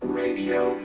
Radio.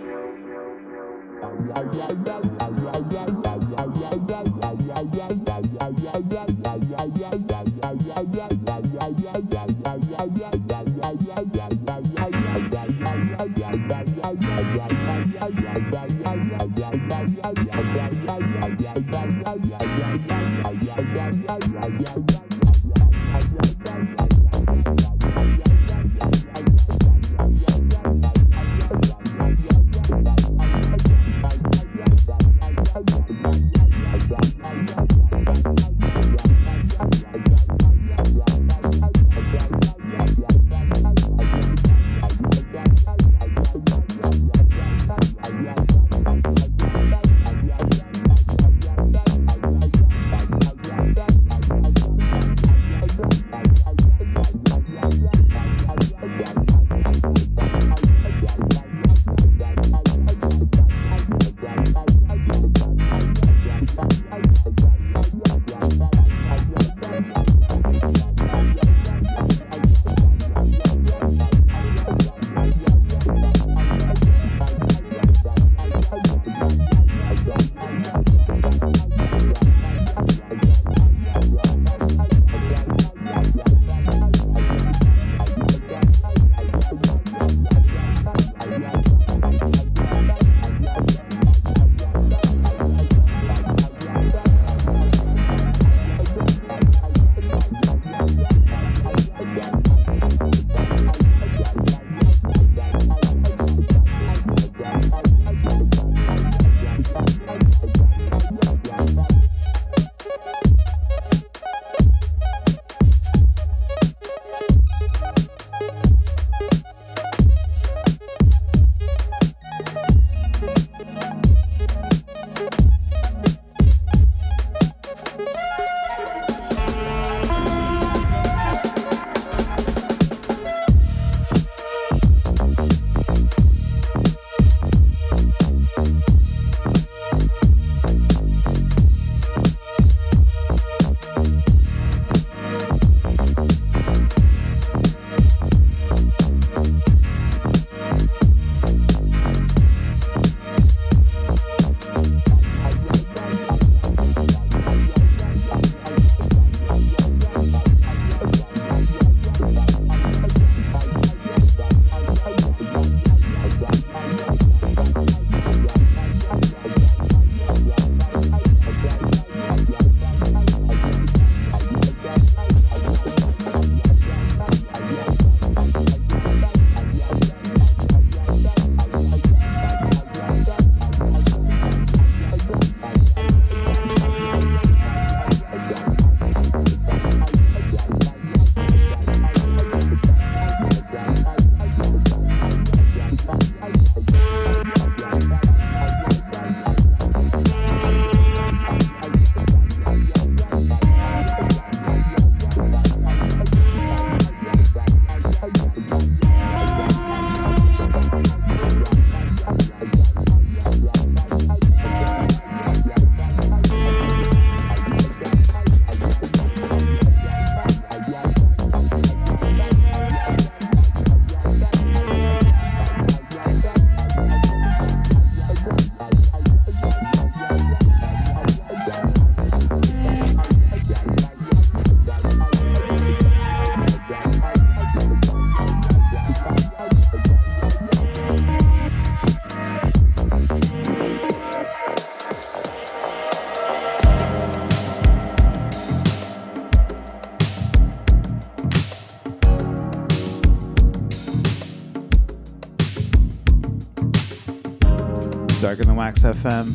Wax FM.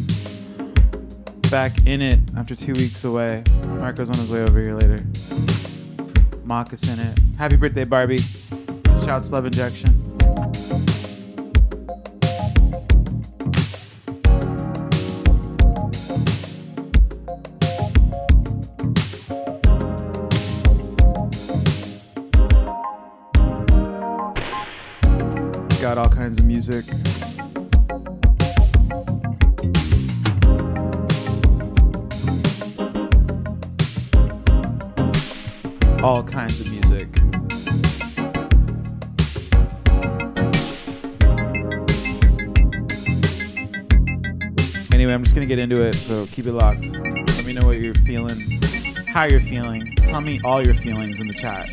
Back in it after two weeks away. Marco's on his way over here later. Moccasin it. Happy birthday, Barbie. Shouts love injection. Get into it, so keep it locked. Let me know what you're feeling, how you're feeling. Tell me all your feelings in the chat.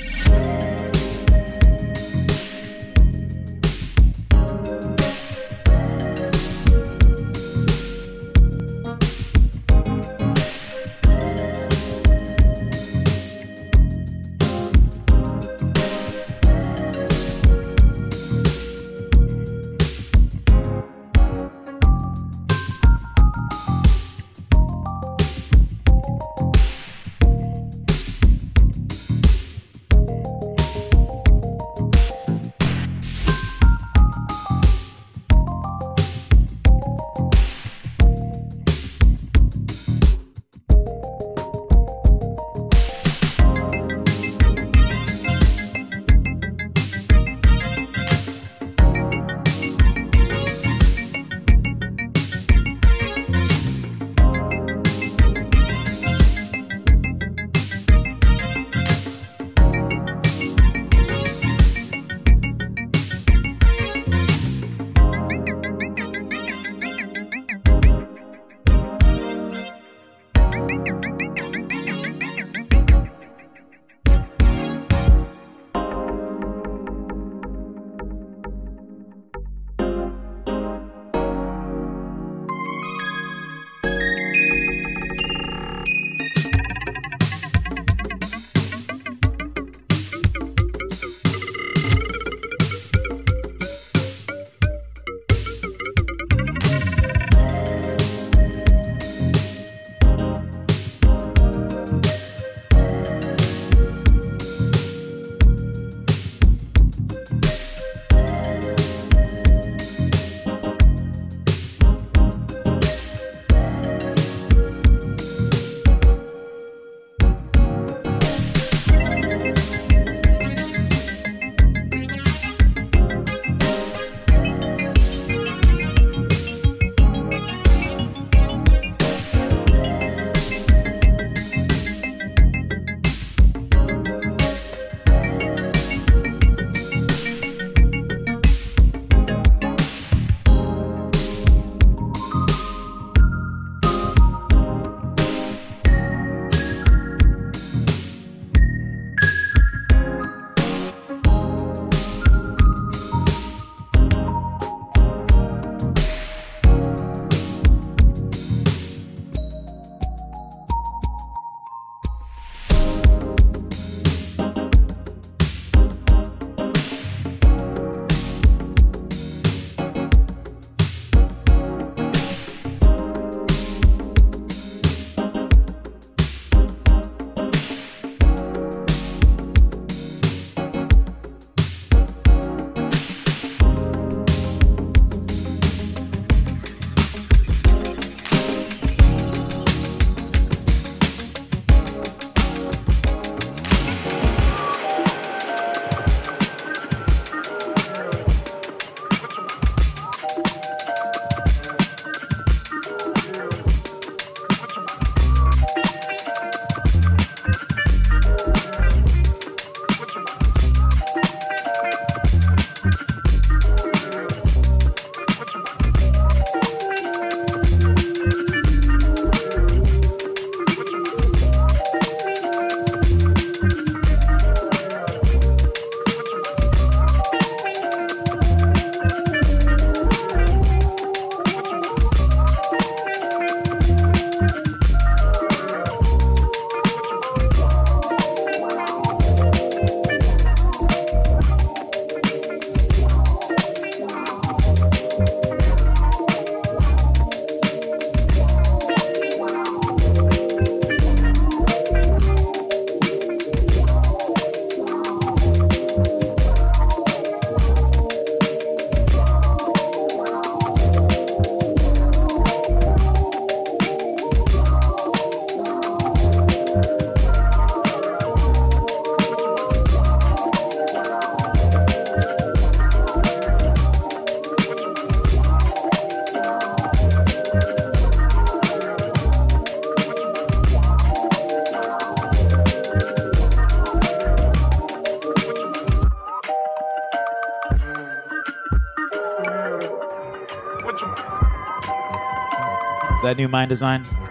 That new mind design.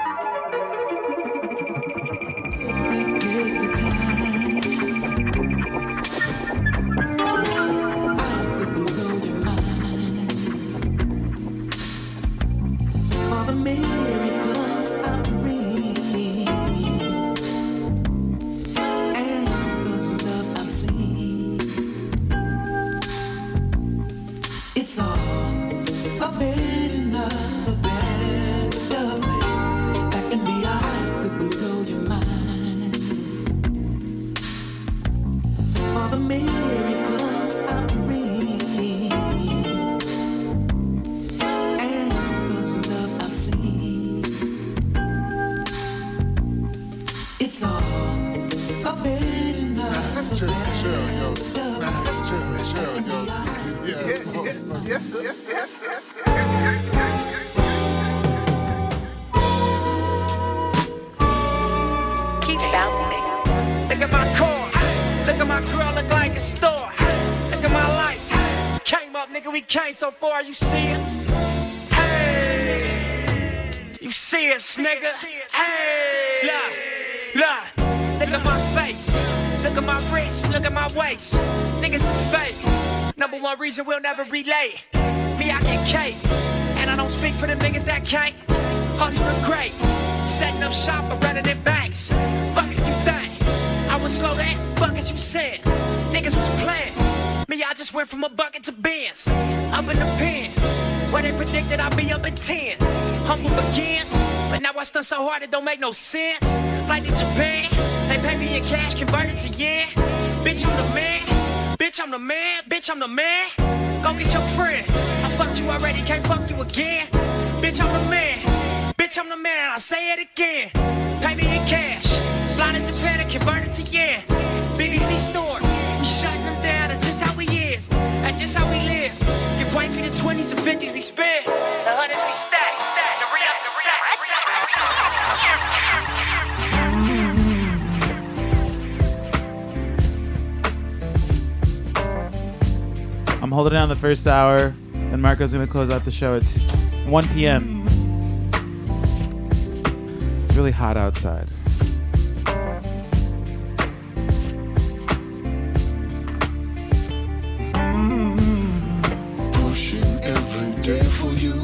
me. Reason we'll never relate. Me, I get cake. And I don't speak for the niggas that can't. Hustling great. Setting up shop running in banks. Fuck it, you think. I was slow that? Fuck as you said. Niggas was playing. Me, I just went from a bucket to bins. Up in the pen. Where they predicted I'd be up at 10. Humble begins. But now I stun so hard it don't make no sense. Flight to Japan. They pay me in cash, converted to yen. Bitch, I'm the man. Bitch, I'm the man. Bitch, I'm the man. Go get your friend. I fucked you already, can't fuck you again. Bitch, I'm the man. Bitch, I'm the man. I say it again. Pay me in cash. Fly to Japan and convert it to yen. BBC stores. We. That's just how we is. That's just how we live. Get the 20s and 50s we spend. The hundreds we stack. stack. The re-up, the re-up. I'm holding down the first hour, and Marco's gonna close out the show at 1 p.m. It's really hot outside. for you.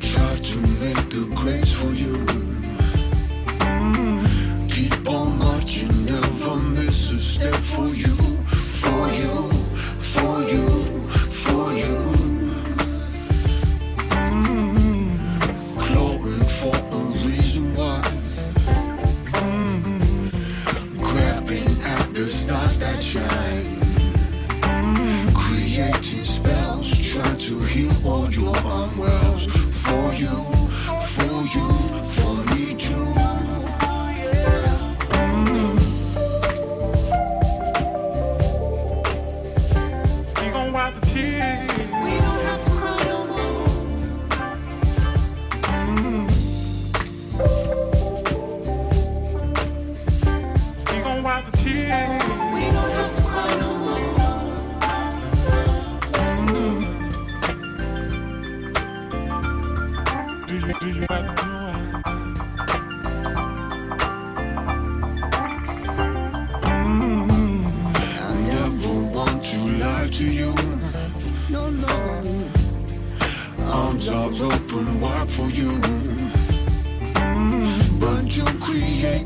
Try to make the grace for you. Keep on marching, never miss a step for you. for you. out for you. Mm, but you create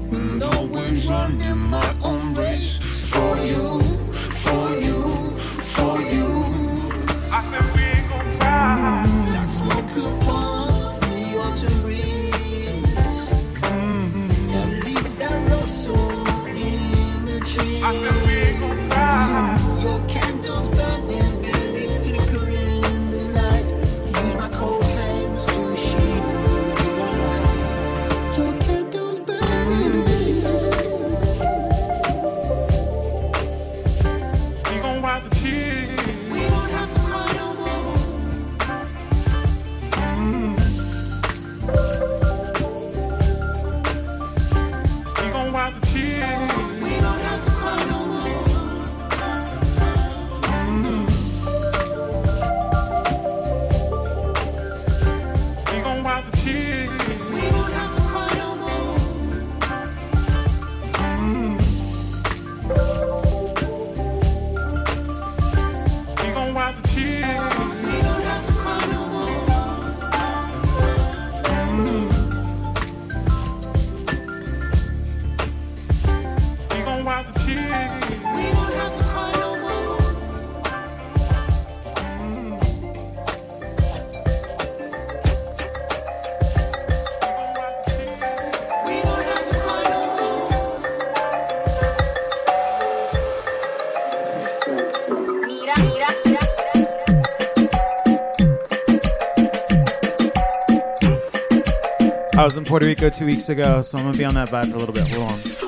was in Puerto Rico two weeks ago, so I'm gonna be on that vibe for a little bit. Hold on.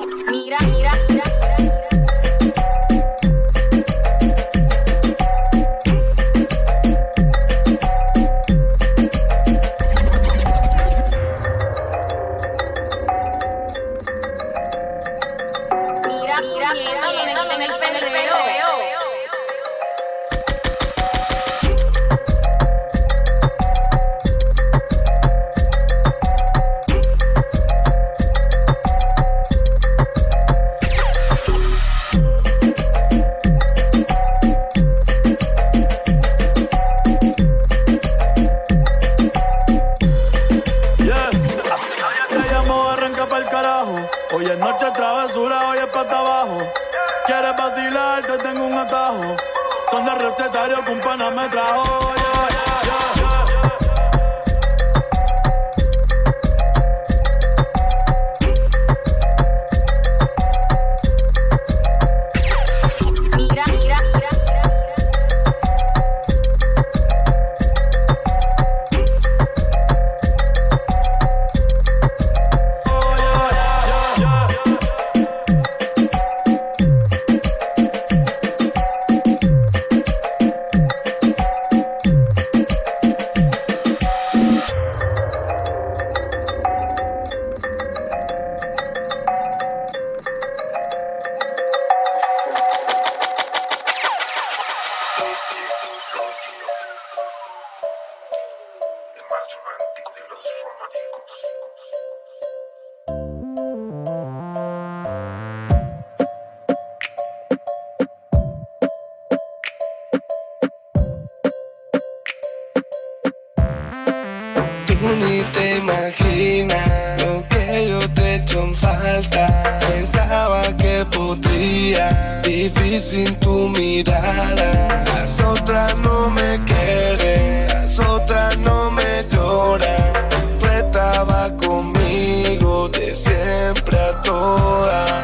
Me quieren, las otras no me lloran. Tú estabas conmigo de siempre a todas.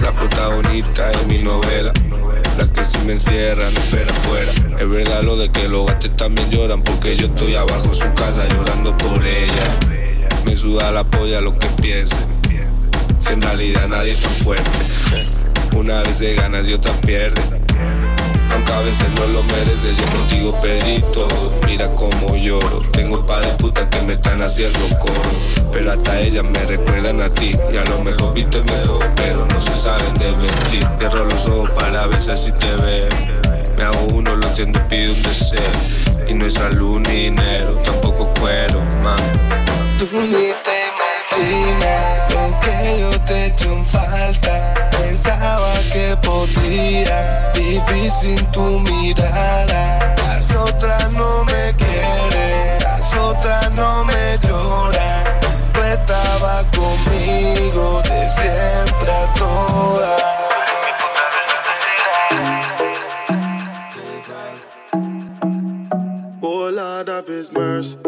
La protagonista de mi novela. La que si me encierra no espera afuera. Es verdad lo de que los gatos también lloran porque yo estoy abajo en su casa llorando por ella. Me suda la polla lo que piense. Si en realidad nadie es tan fuerte. Una vez se ganas y otra pierde. A veces no lo mereces, yo contigo perdí todo. Mira cómo lloro. Tengo pa' de puta que me están haciendo coro. Pero hasta ellas me recuerdan a ti. Y a lo mejor viste mejor, pero no se saben de mentir. Cierro los ojos para ver si te veo. Me hago uno, lo y pido un deseo. Y no es salud ni dinero, tampoco cuero, man. Tú ni te imaginas lo que yo te echo en falta. Pensaba que podía vivir sin tu mirada. Las otras no me quieren, las otras no me lloran. Tú estabas conmigo de siempre a todas. Oh Lord of His mercy.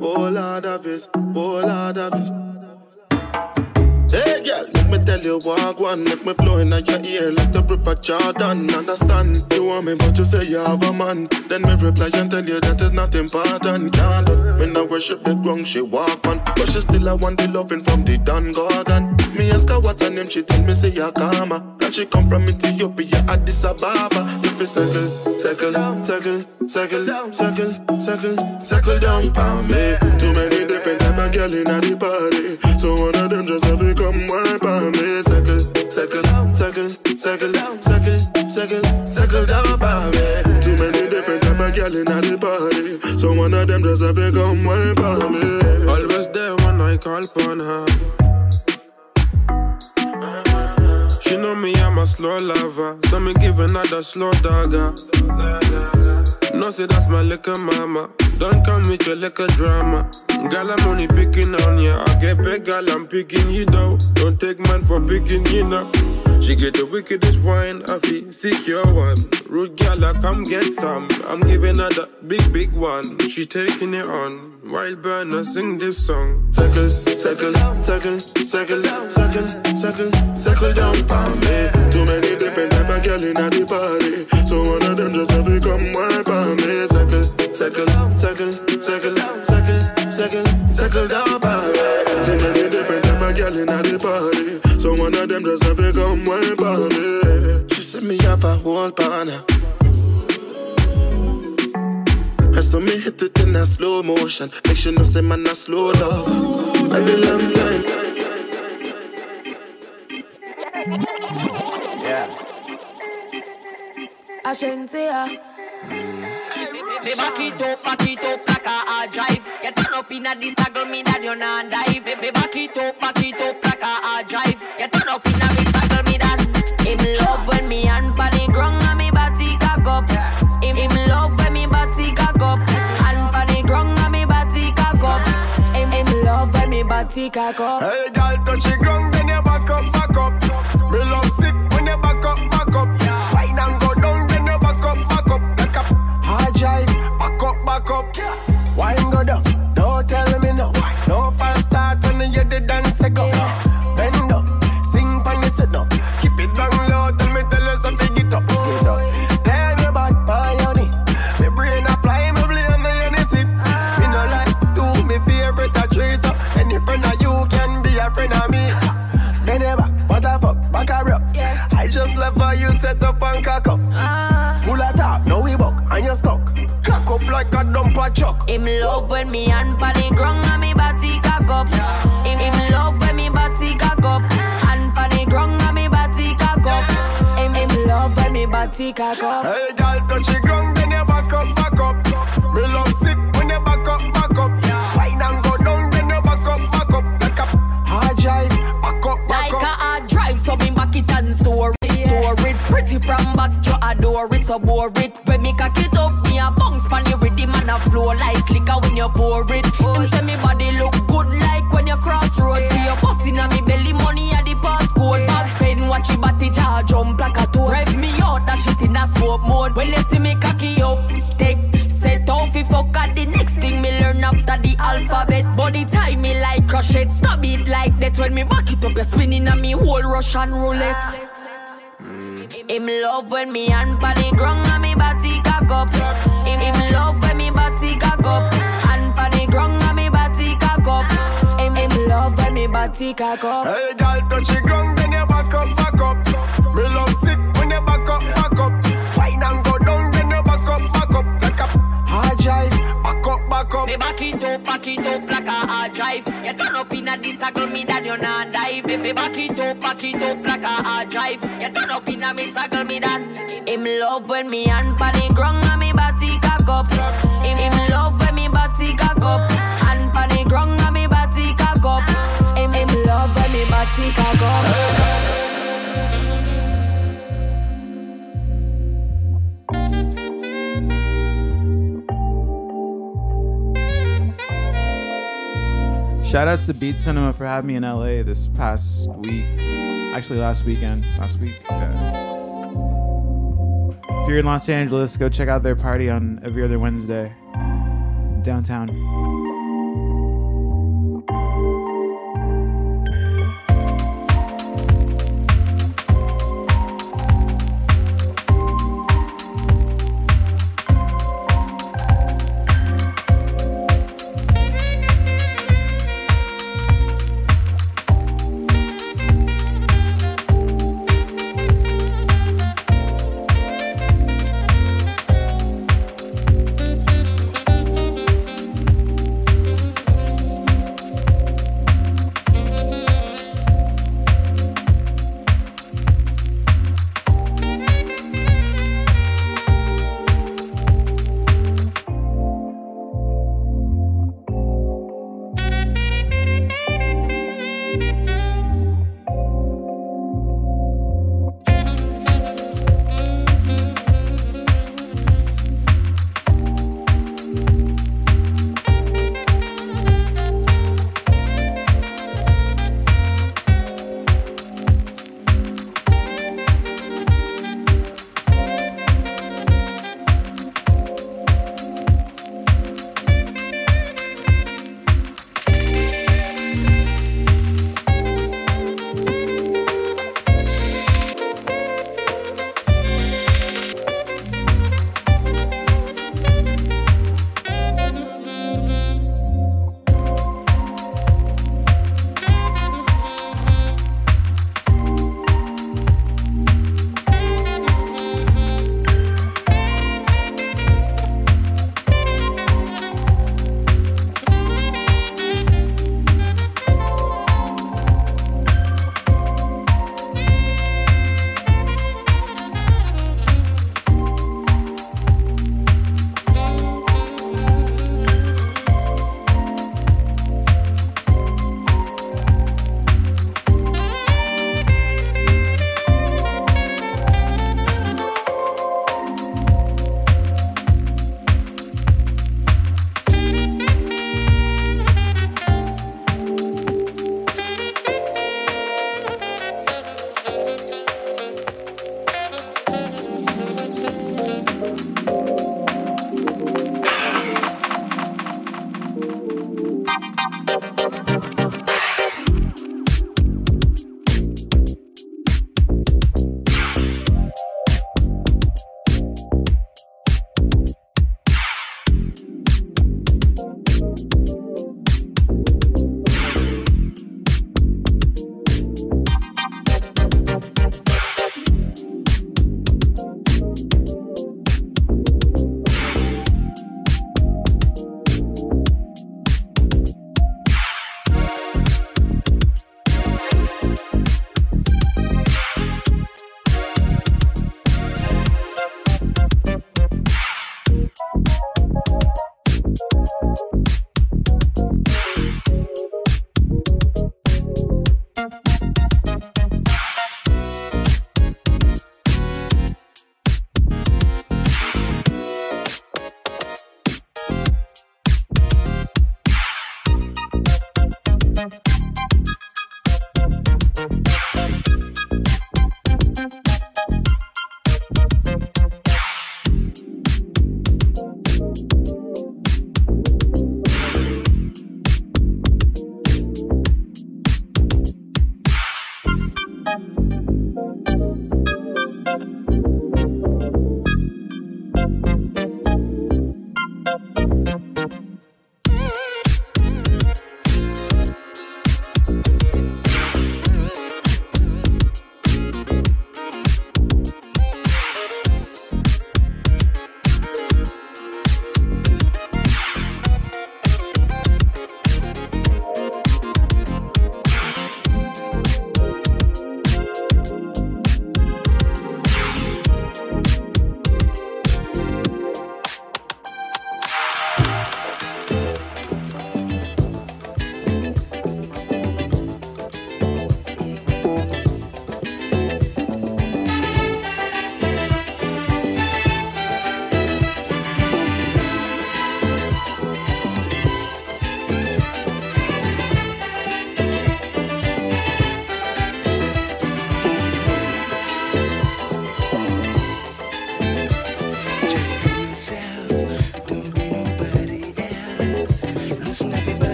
Oh Lord of His, oh Lord of His. Tell you walk one, make me flow in your ear like the river Jordan. Understand? You want me, but you say you have a man. Then me reply and tell you that is not important. Can't let me not worship the ground she walk on, but she still I want the loving from the Don Gorgon. Me ask her what's her name, she tell me say Yakama. She come from Ethiopia, Addis Ababa. If you circle, circle, circle, circle, circle, circle, circle down for me. Too many different type of girl in the party, so one of them just have to come wipe on me. Circle, circle, circle, circle, circle, circle, circle down for me. Too many different type of girl in the party, so one of them just have to come wipe on me. Always there when I call upon her. She know me, I'm a slow lover. So me give another slow dagger. No, say that's my liquor mama. Don't come with your liquor drama. Girl, I'm only picking on ya. I get big, girl, I'm picking you though. Don't take man for picking you know. She get the wickedest wine, I feel secure one. Rude gal, come get some. I'm giving her the big, big one. She taking it on. Wild burner, sing this song. Circle, circle, circle, circle, circle, circle, circle down on me. Too many different type of gal in the party. So one of them just have to come wild on me. Circle, circle, circle, circle, circle, circle, circle down on me. Too many different type of gal in the party. So one of them just never come way by me. She said me have a whole partner. I saw me hit it in a slow motion. Make sure no say man a slow down. I been long time. Yeah. Ashensia. Mm. Hey, back it up, back it up like a hard drive. Get up in a saddle, me that you not dive. Baby, back it up, back it up like a hard drive. You turn up in a me saddle, me that. Him love when me hand pon the ground and me body cock up. Him, him love when me body cock up. Hand pon the ground and me body cock up. Him, him love when me body cock up. Hey, a me tackle me that. Him love when me hand pan the ground and me body cock up. Him, him love when me body cock up. Hand pan the ground and me body cock up. Him, him love when me body cock up. Shout outs to Beat Cinema for having me in LA this past week. Actually, last weekend. Last week you're in Los Angeles, go check out their party on every other Wednesday downtown.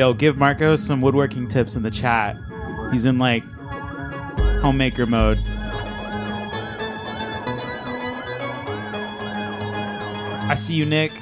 Yo, give Marco some woodworking tips in the chat. He's in like homemaker mode. I see you, Nick.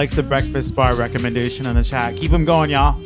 Like the breakfast bar recommendation in the chat. Keep them going, y'all.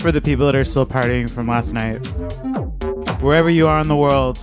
For the people that are still partying from last night. Wherever you are in the world,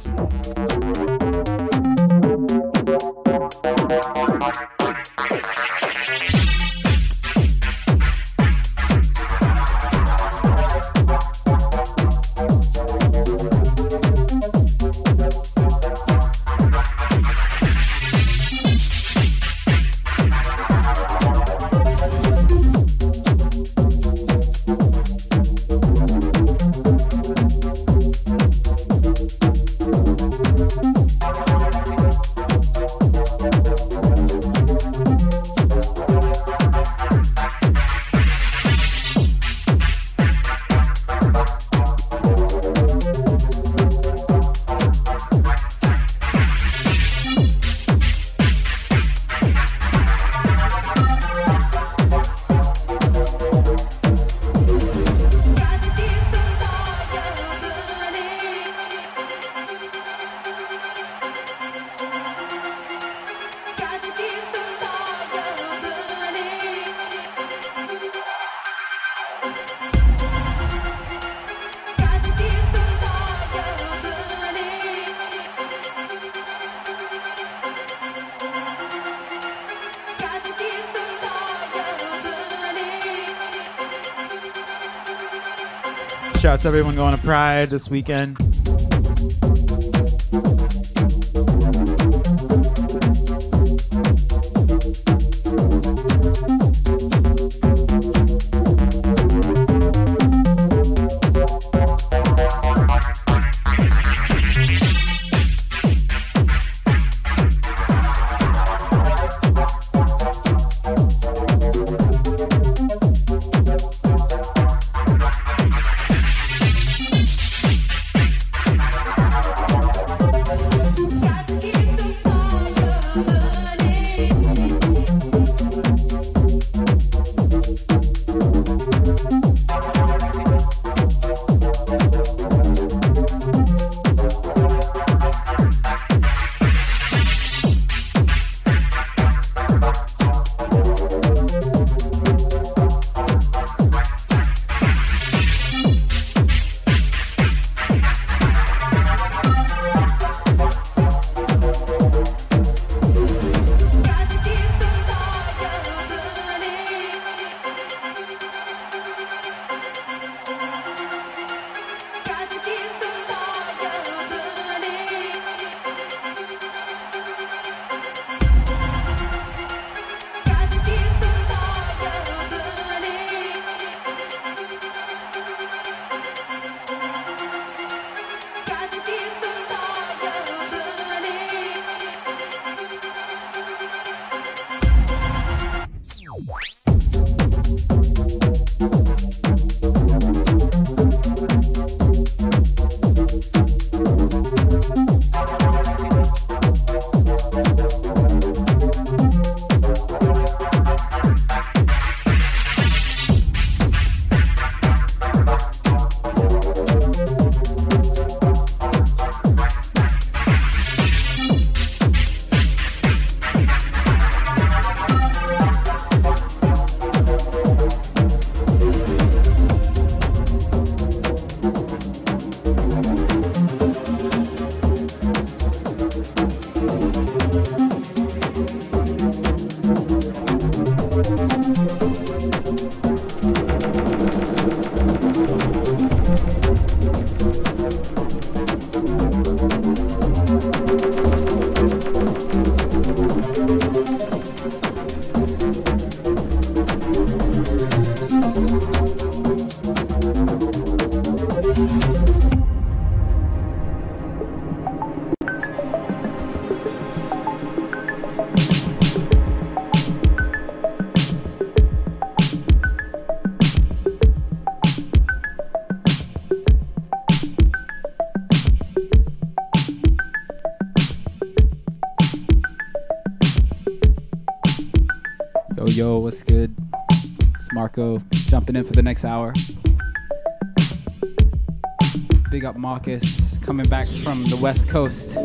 everyone going to Pride this weekend. Jumping in for the next hour. Big up Marcus coming back from the West Coast.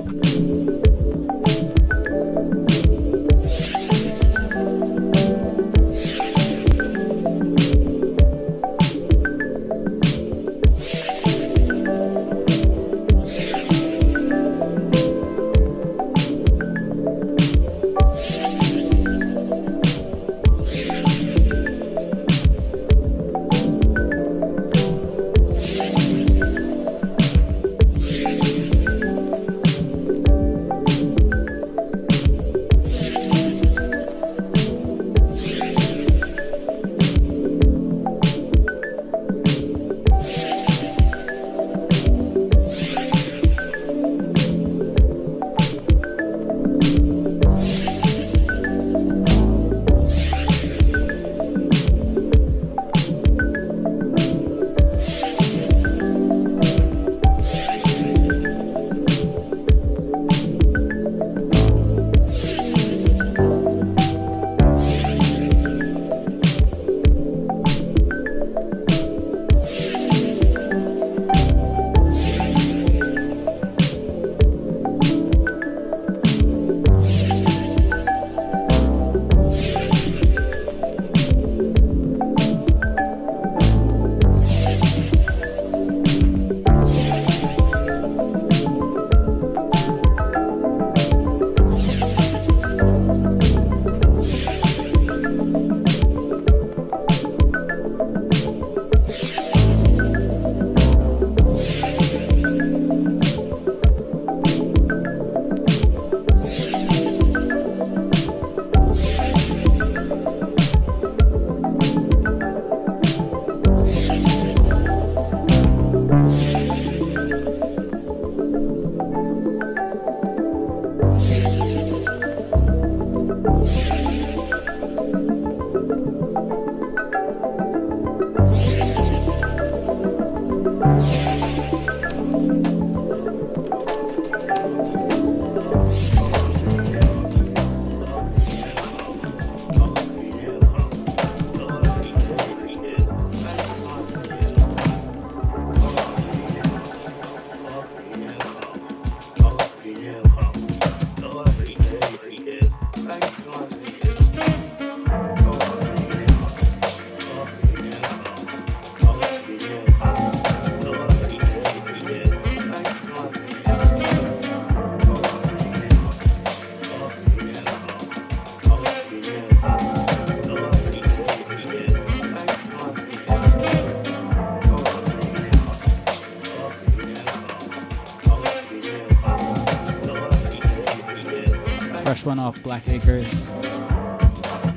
Off Black Acres.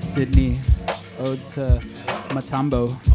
Sydney, Ode to Matambo.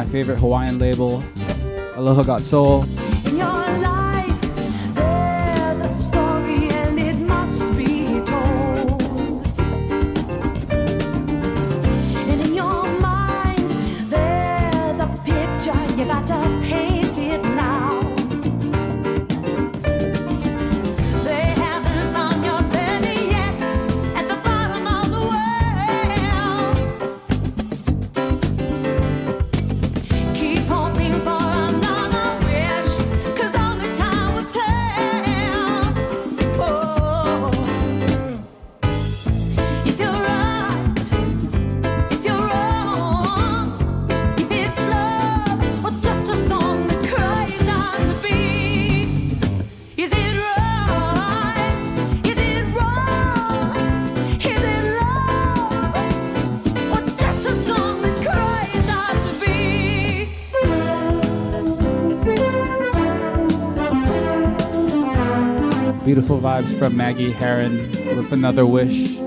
my favorite Hawaiian label, Aloha Got Soul. vibes from Maggie Herron with another wish.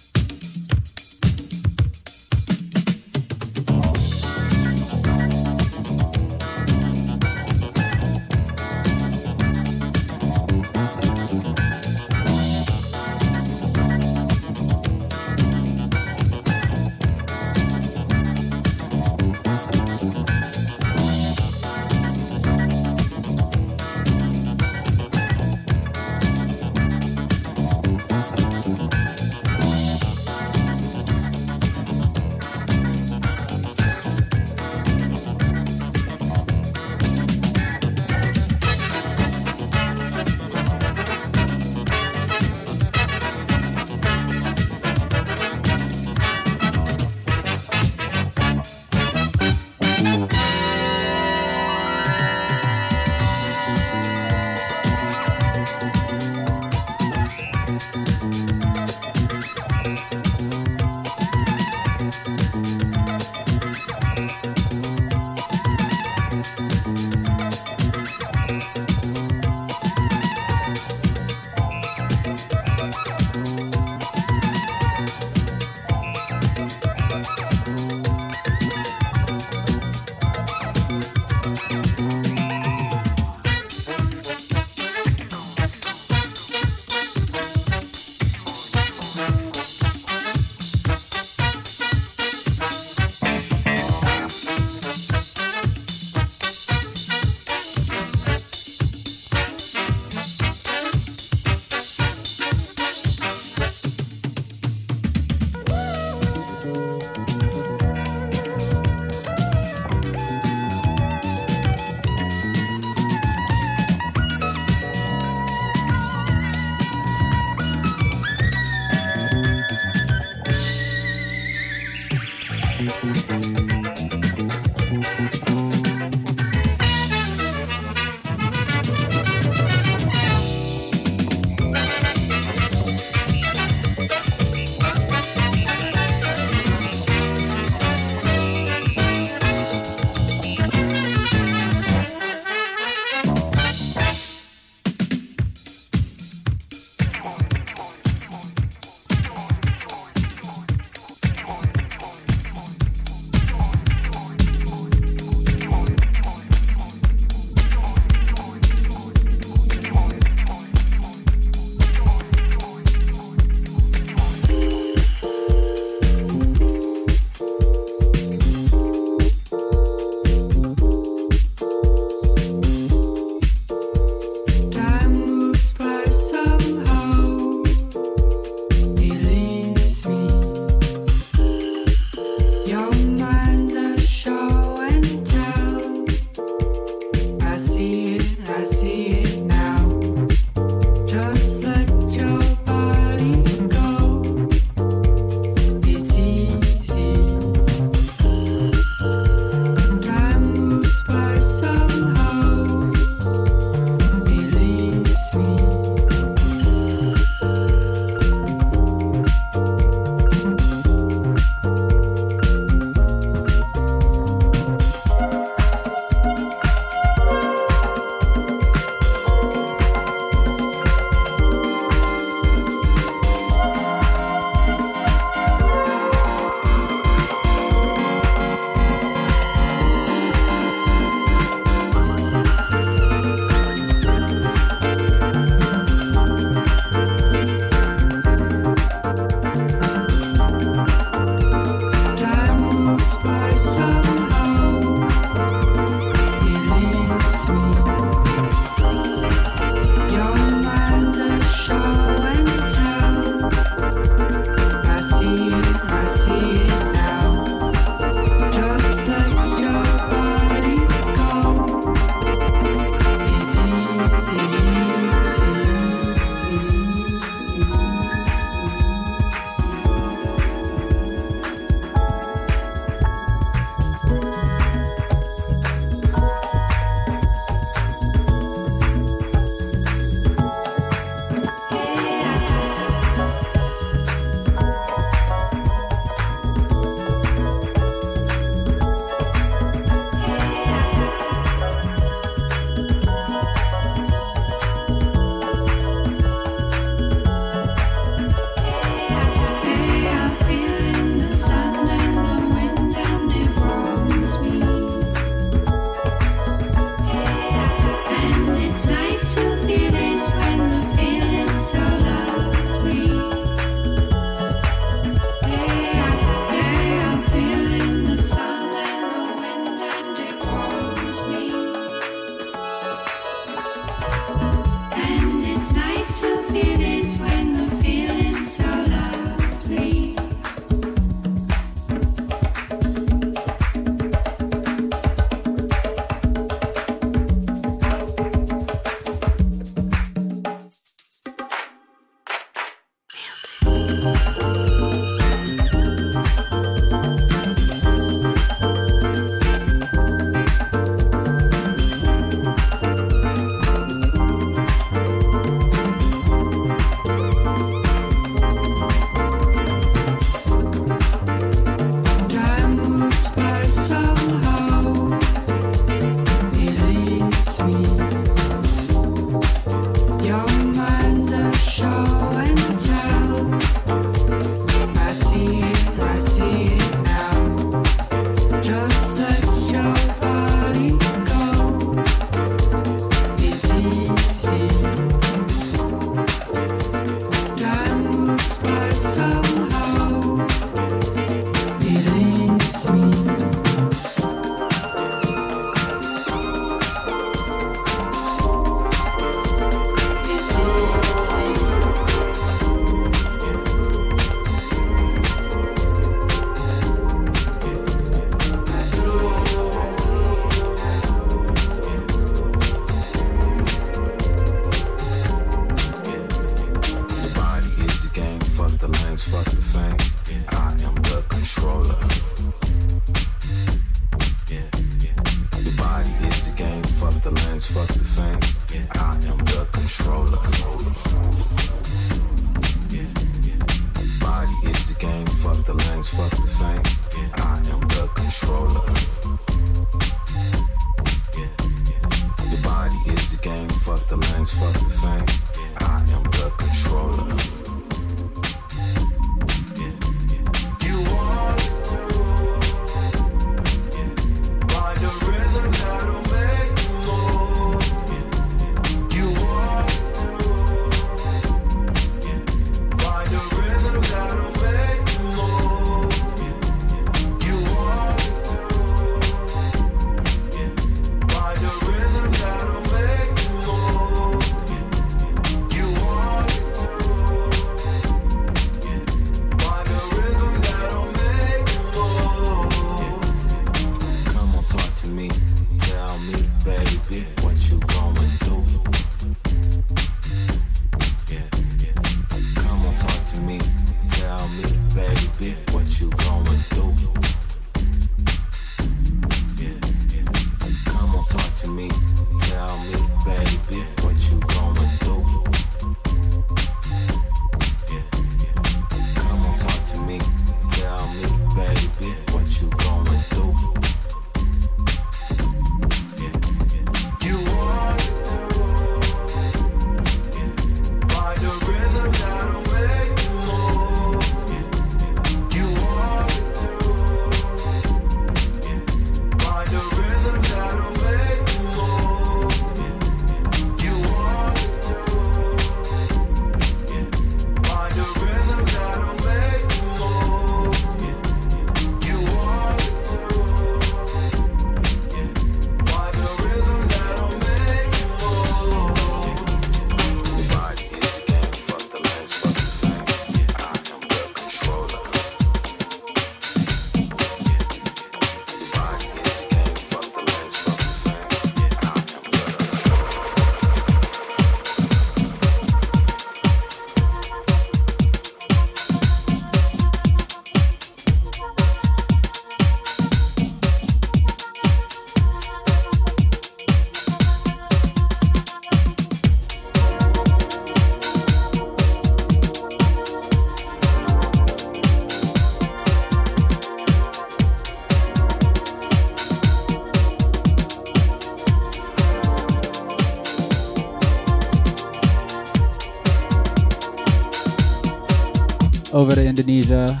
over to Indonesia.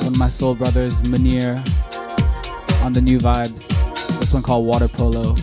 One of my soul brothers, Manir, on the new vibes. This one called Water Polo.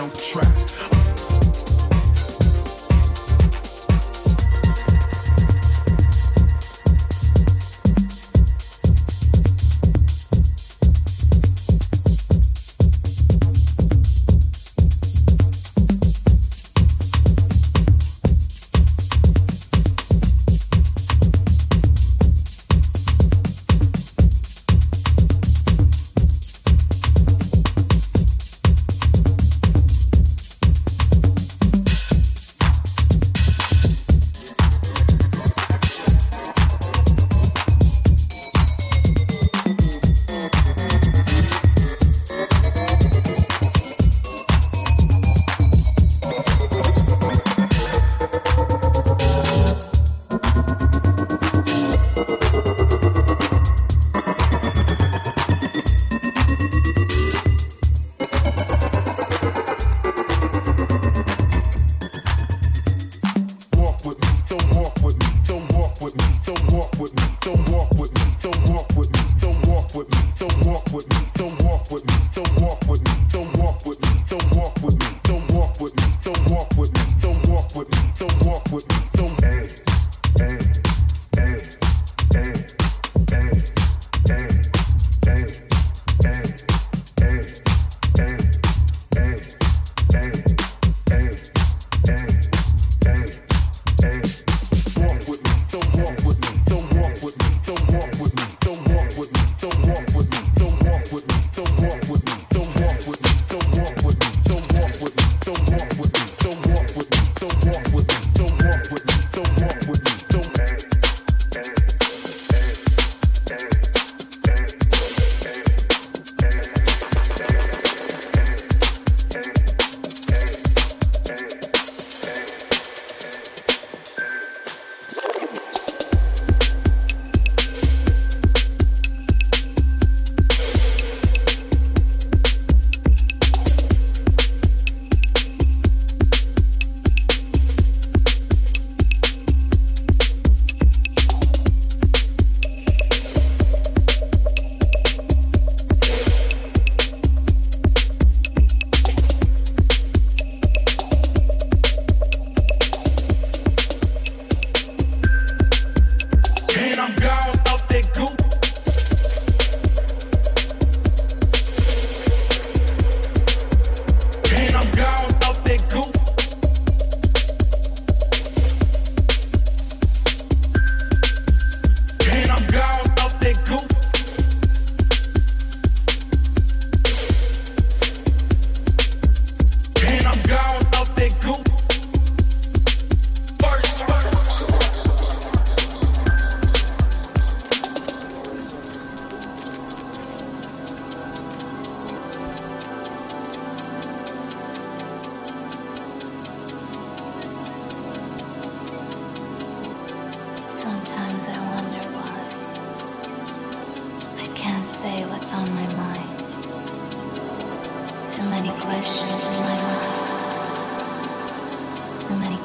soundtrack.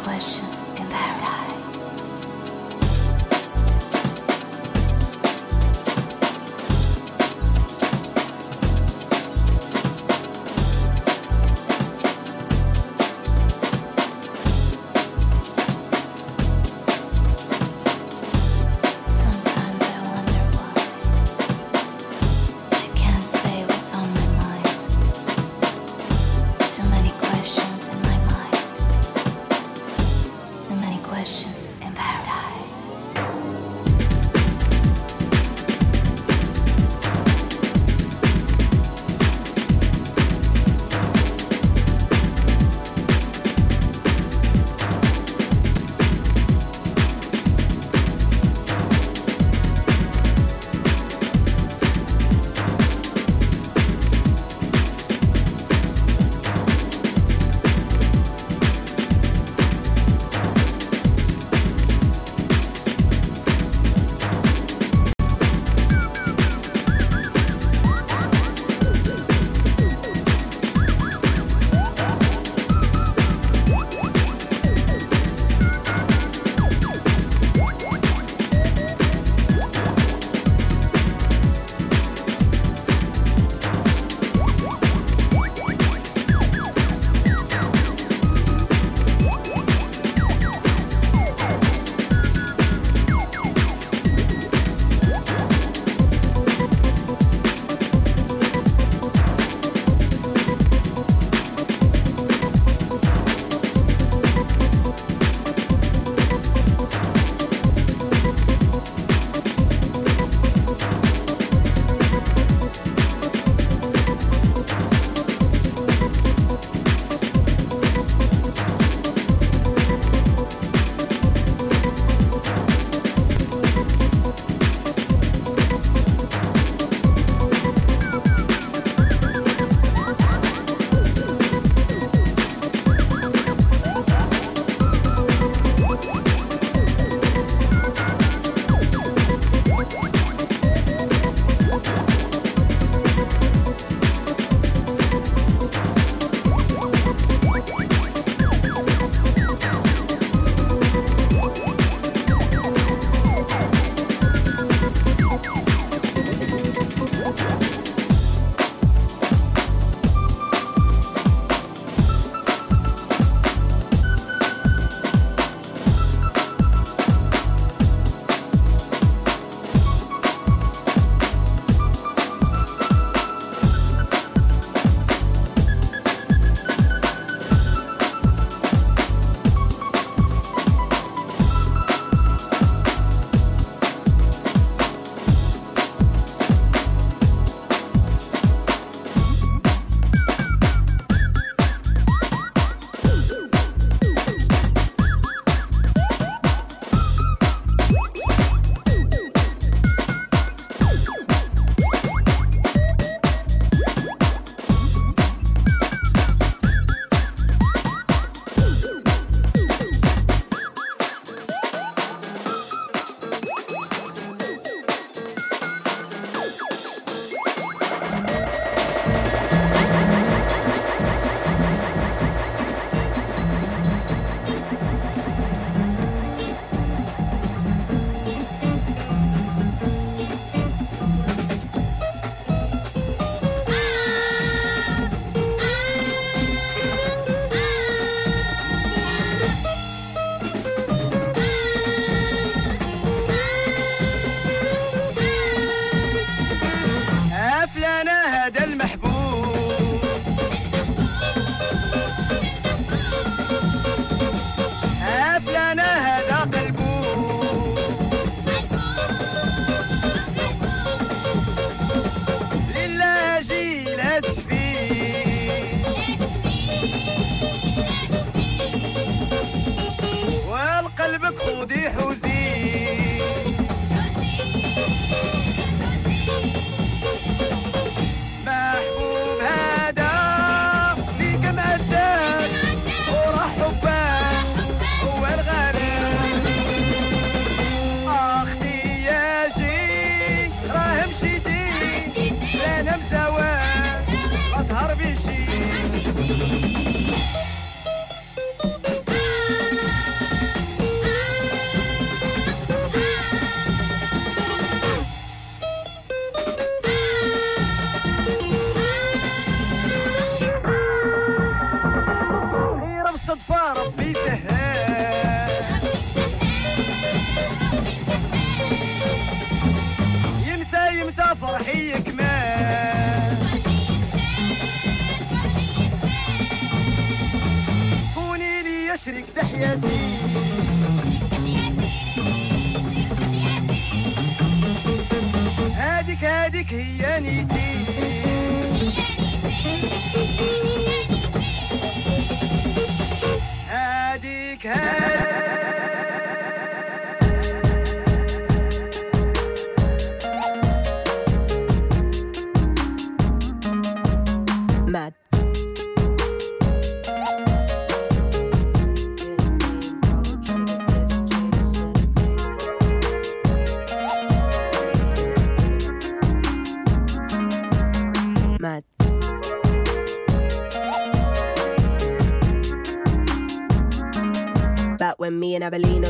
questions.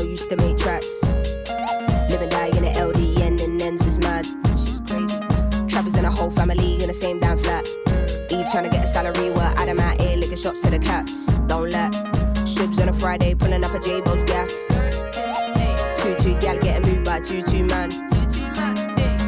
Used to make tracks. Live and die in the LDN and ends is mad. She's crazy. Trappers and a whole family in the same damn flat. Eve trying to get a salary, while Adam out here licking shots to the cats. Don't let Shibs on a Friday pulling up a J-Bo's gaff. Two two gal getting moved by two two man.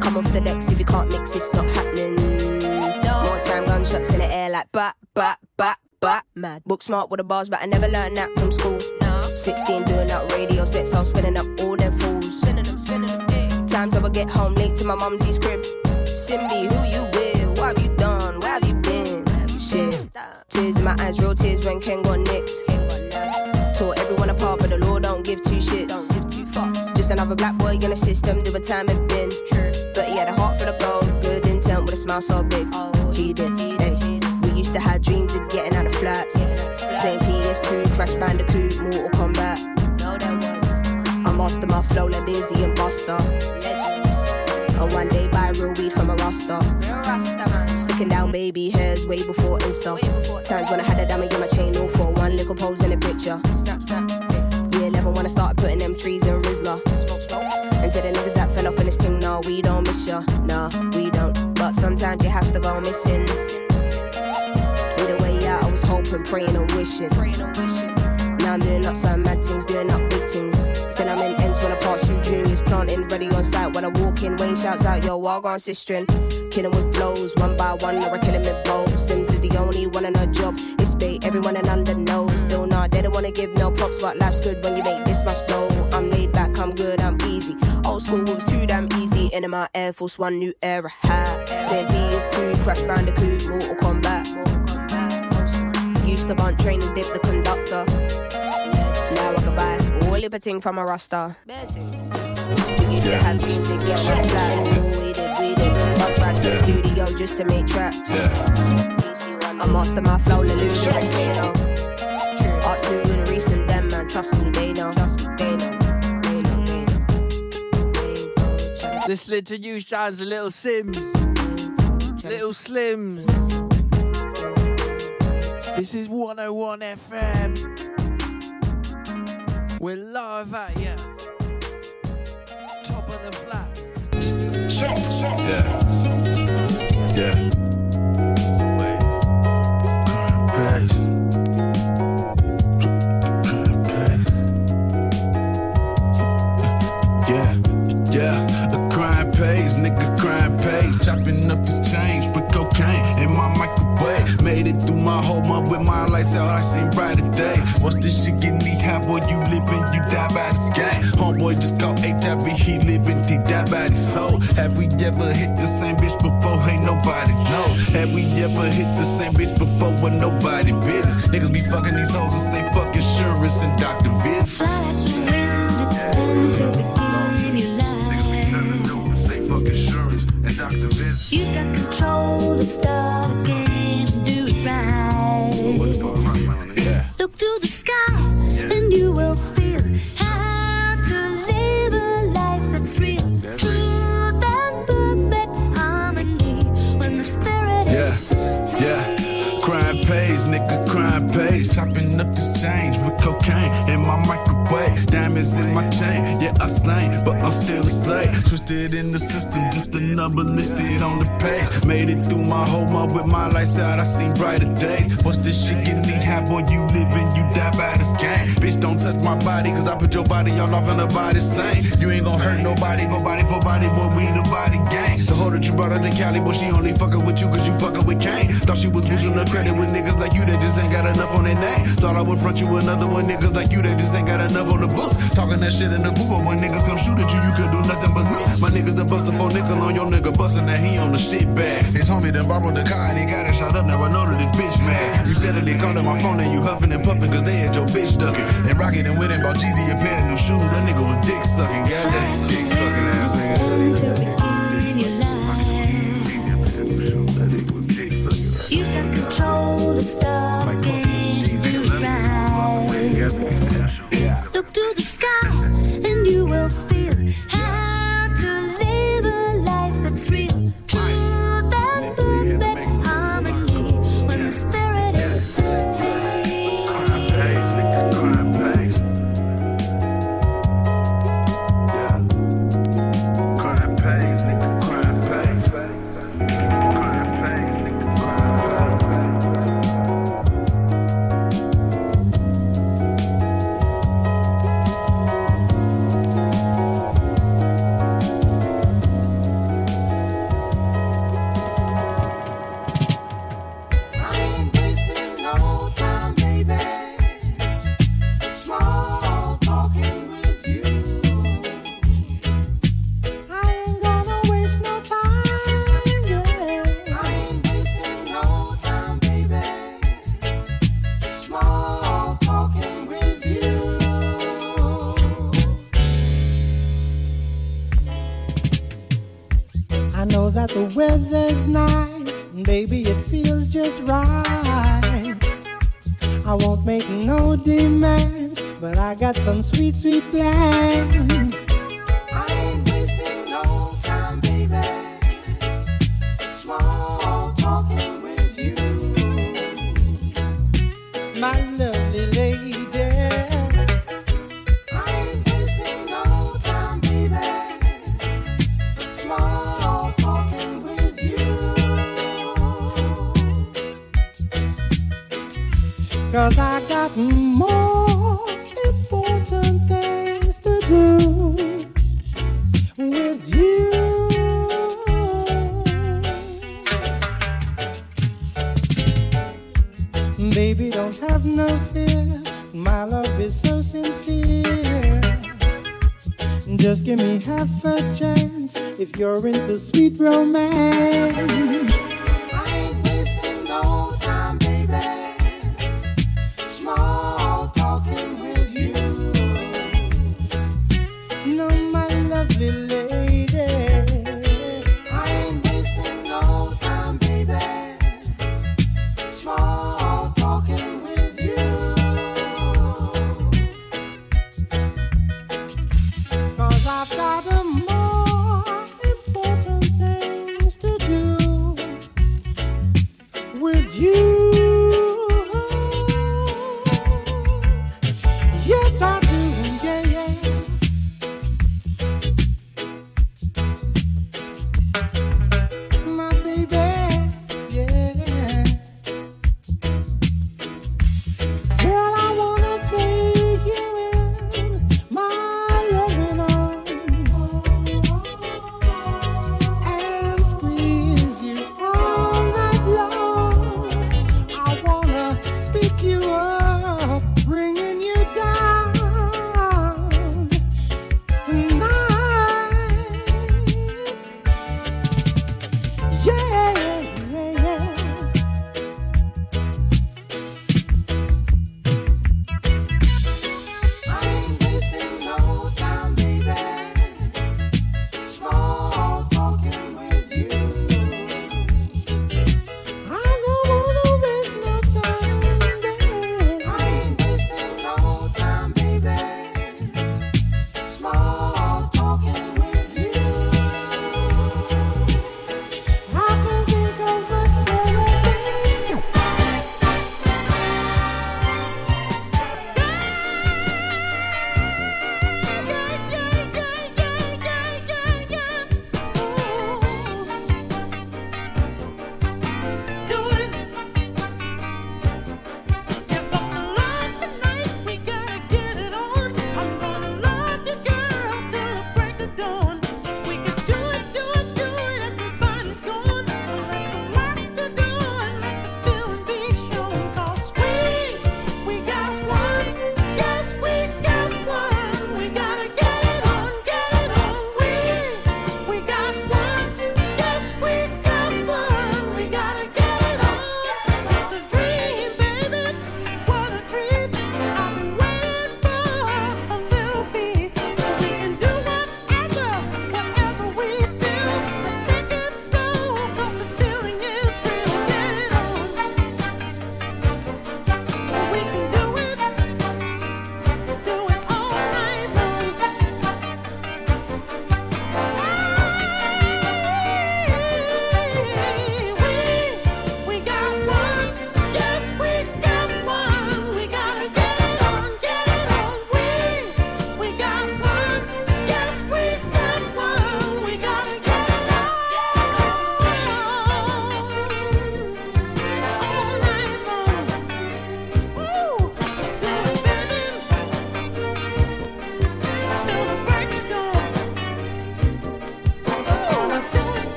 Come off the decks if you can't mix, it's not happening. More time gunshots in the air like bat bat bat bat. Mad. Book smart with the bars, but I never learned that from school. 16 doing up radio sets, I'm spinning up all them fools. Spinning them, spinning them. Times I would get home late to my mumsy's crib. Simbi, who you with? What have you done? Where have you been? Shit. Tears in my eyes, real tears when Ken got nicked. Tore everyone apart, but the law don't give two shits. Don't give two fucks. Just another black boy in the system, do a time it been. True. But he had a heart for the gold, good intent with a smile so big. Oh, he did. Hey. We used to have dreams of getting out of flats. Playing PS2, Crash Bandicoot, Mortal Kombat. Master my flow like Dizzee and Buster. Legends. And one day buy real weed from a Rasta. Sticking down baby hairs way before Insta. Times when I had a diamond in my chain, all for one little pose in a picture. Snap, snap. 11 when I started putting them trees in Rizla. Smoke. And to the niggas that fell off in this thing, nah, we don't miss ya. Nah, we don't. But sometimes you have to go missing. Either way I was hoping. Praying and wishing. Now I'm doing up some mad things, doing up big things. In ends when I pass you juniors, planting ready on site. When I walk in, Wayne shouts out, yo, walk on sistering. Killing with flows, one by one, or I kill him with bows. Sims is the only one in her job. It's bait, everyone and under knows. Still not, they don't wanna give no props, but life's good when you make this much dough. I'm laid back, I'm good, I'm easy. Old school was too damn easy. In my Air Force One, new era hat. Then PS2, Crash Bandicoot, Mortal Kombat. Used to bunt train and dip the conductor. Now I can buy all your ting from a Rasta. We have dreams of getting on flats. We did, we did. Bus back to the studio just to make tracks. I master my flow, the Lulu and Kano. Arts new and recent, them man, trust me, they know. Trust me, they know. Listening to you sounds a little Sims. Little Slims. This is 101 FM. We're live at ya. Top of the flats. Yeah. Yeah. It through my whole month with my lights out, I seen brighter day. Once this shit get knee high, boy, you living, you die by this game. Homeboy just caught HIV, he living, he died by his soul. Have we ever hit the same bitch before? Ain't nobody know. Have we ever hit the same bitch before with nobody business? Niggas be fucking these hoes and say fuck insurance and and doctor visits. You got control to the game, do. Look to the I slain, but I'm still a slave. Twisted in the system, just a number listed on the page. Made it through my whole month with my lights out. I seen brighter days. What's this shit you me, How boy, you living, you die by this game. Bitch, don't touch my body, cause I put your body all off in the body slain. You ain't gonna hurt nobody, go body for body, boy, we the body gang. The hoe that you brought up in Cali, boy, she only fuckin' with you cause you fuckin' with Kane. Thought she was losing her credit with niggas like you that just ain't got enough on their name. Thought I would front you another one, niggas like you that just ain't got enough on the books. Talking that shit in the Google when niggas come shoot at you, you could do nothing but look. My niggas done a for nickel on your nigga bustin' that he on the shit bag. His homie done borrowed the car and he got it shot up. Now I know that this bitch mad. You steadily calling my phone and you huffin' and puffin' cause they at your bitch duckin'. And Rocket and went and bought Jeezy a pair of new shoes. That nigga was dick suckin', goddamn dick suckin' ass nigga. You can control the stuff and you ride.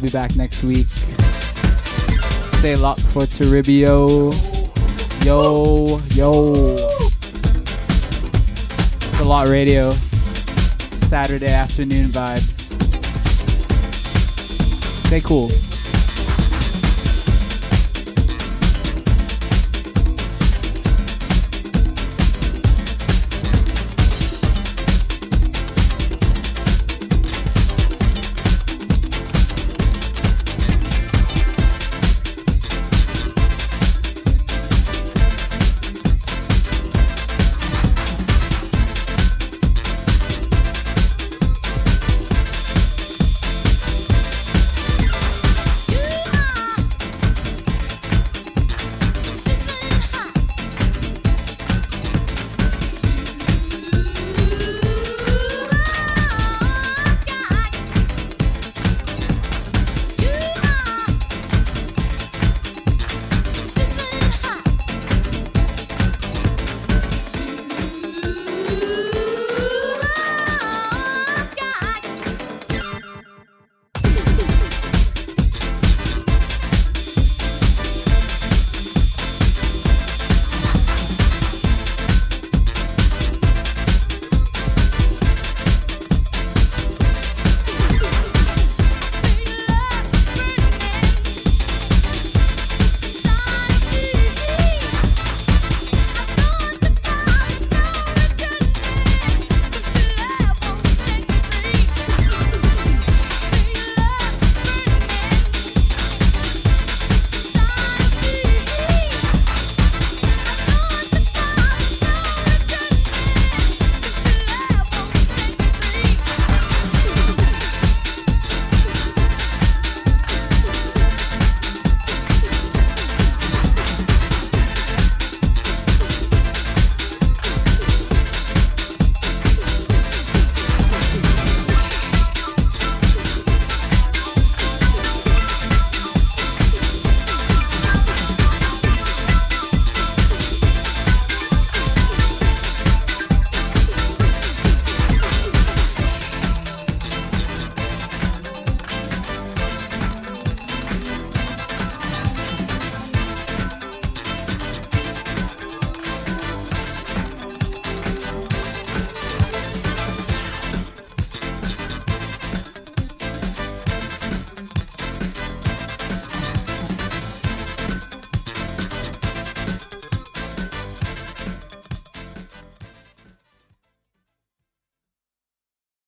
Be back next week. Stay locked for Toribio. Yo, yo. It's a lot radio. Saturday afternoon vibes. Stay cool.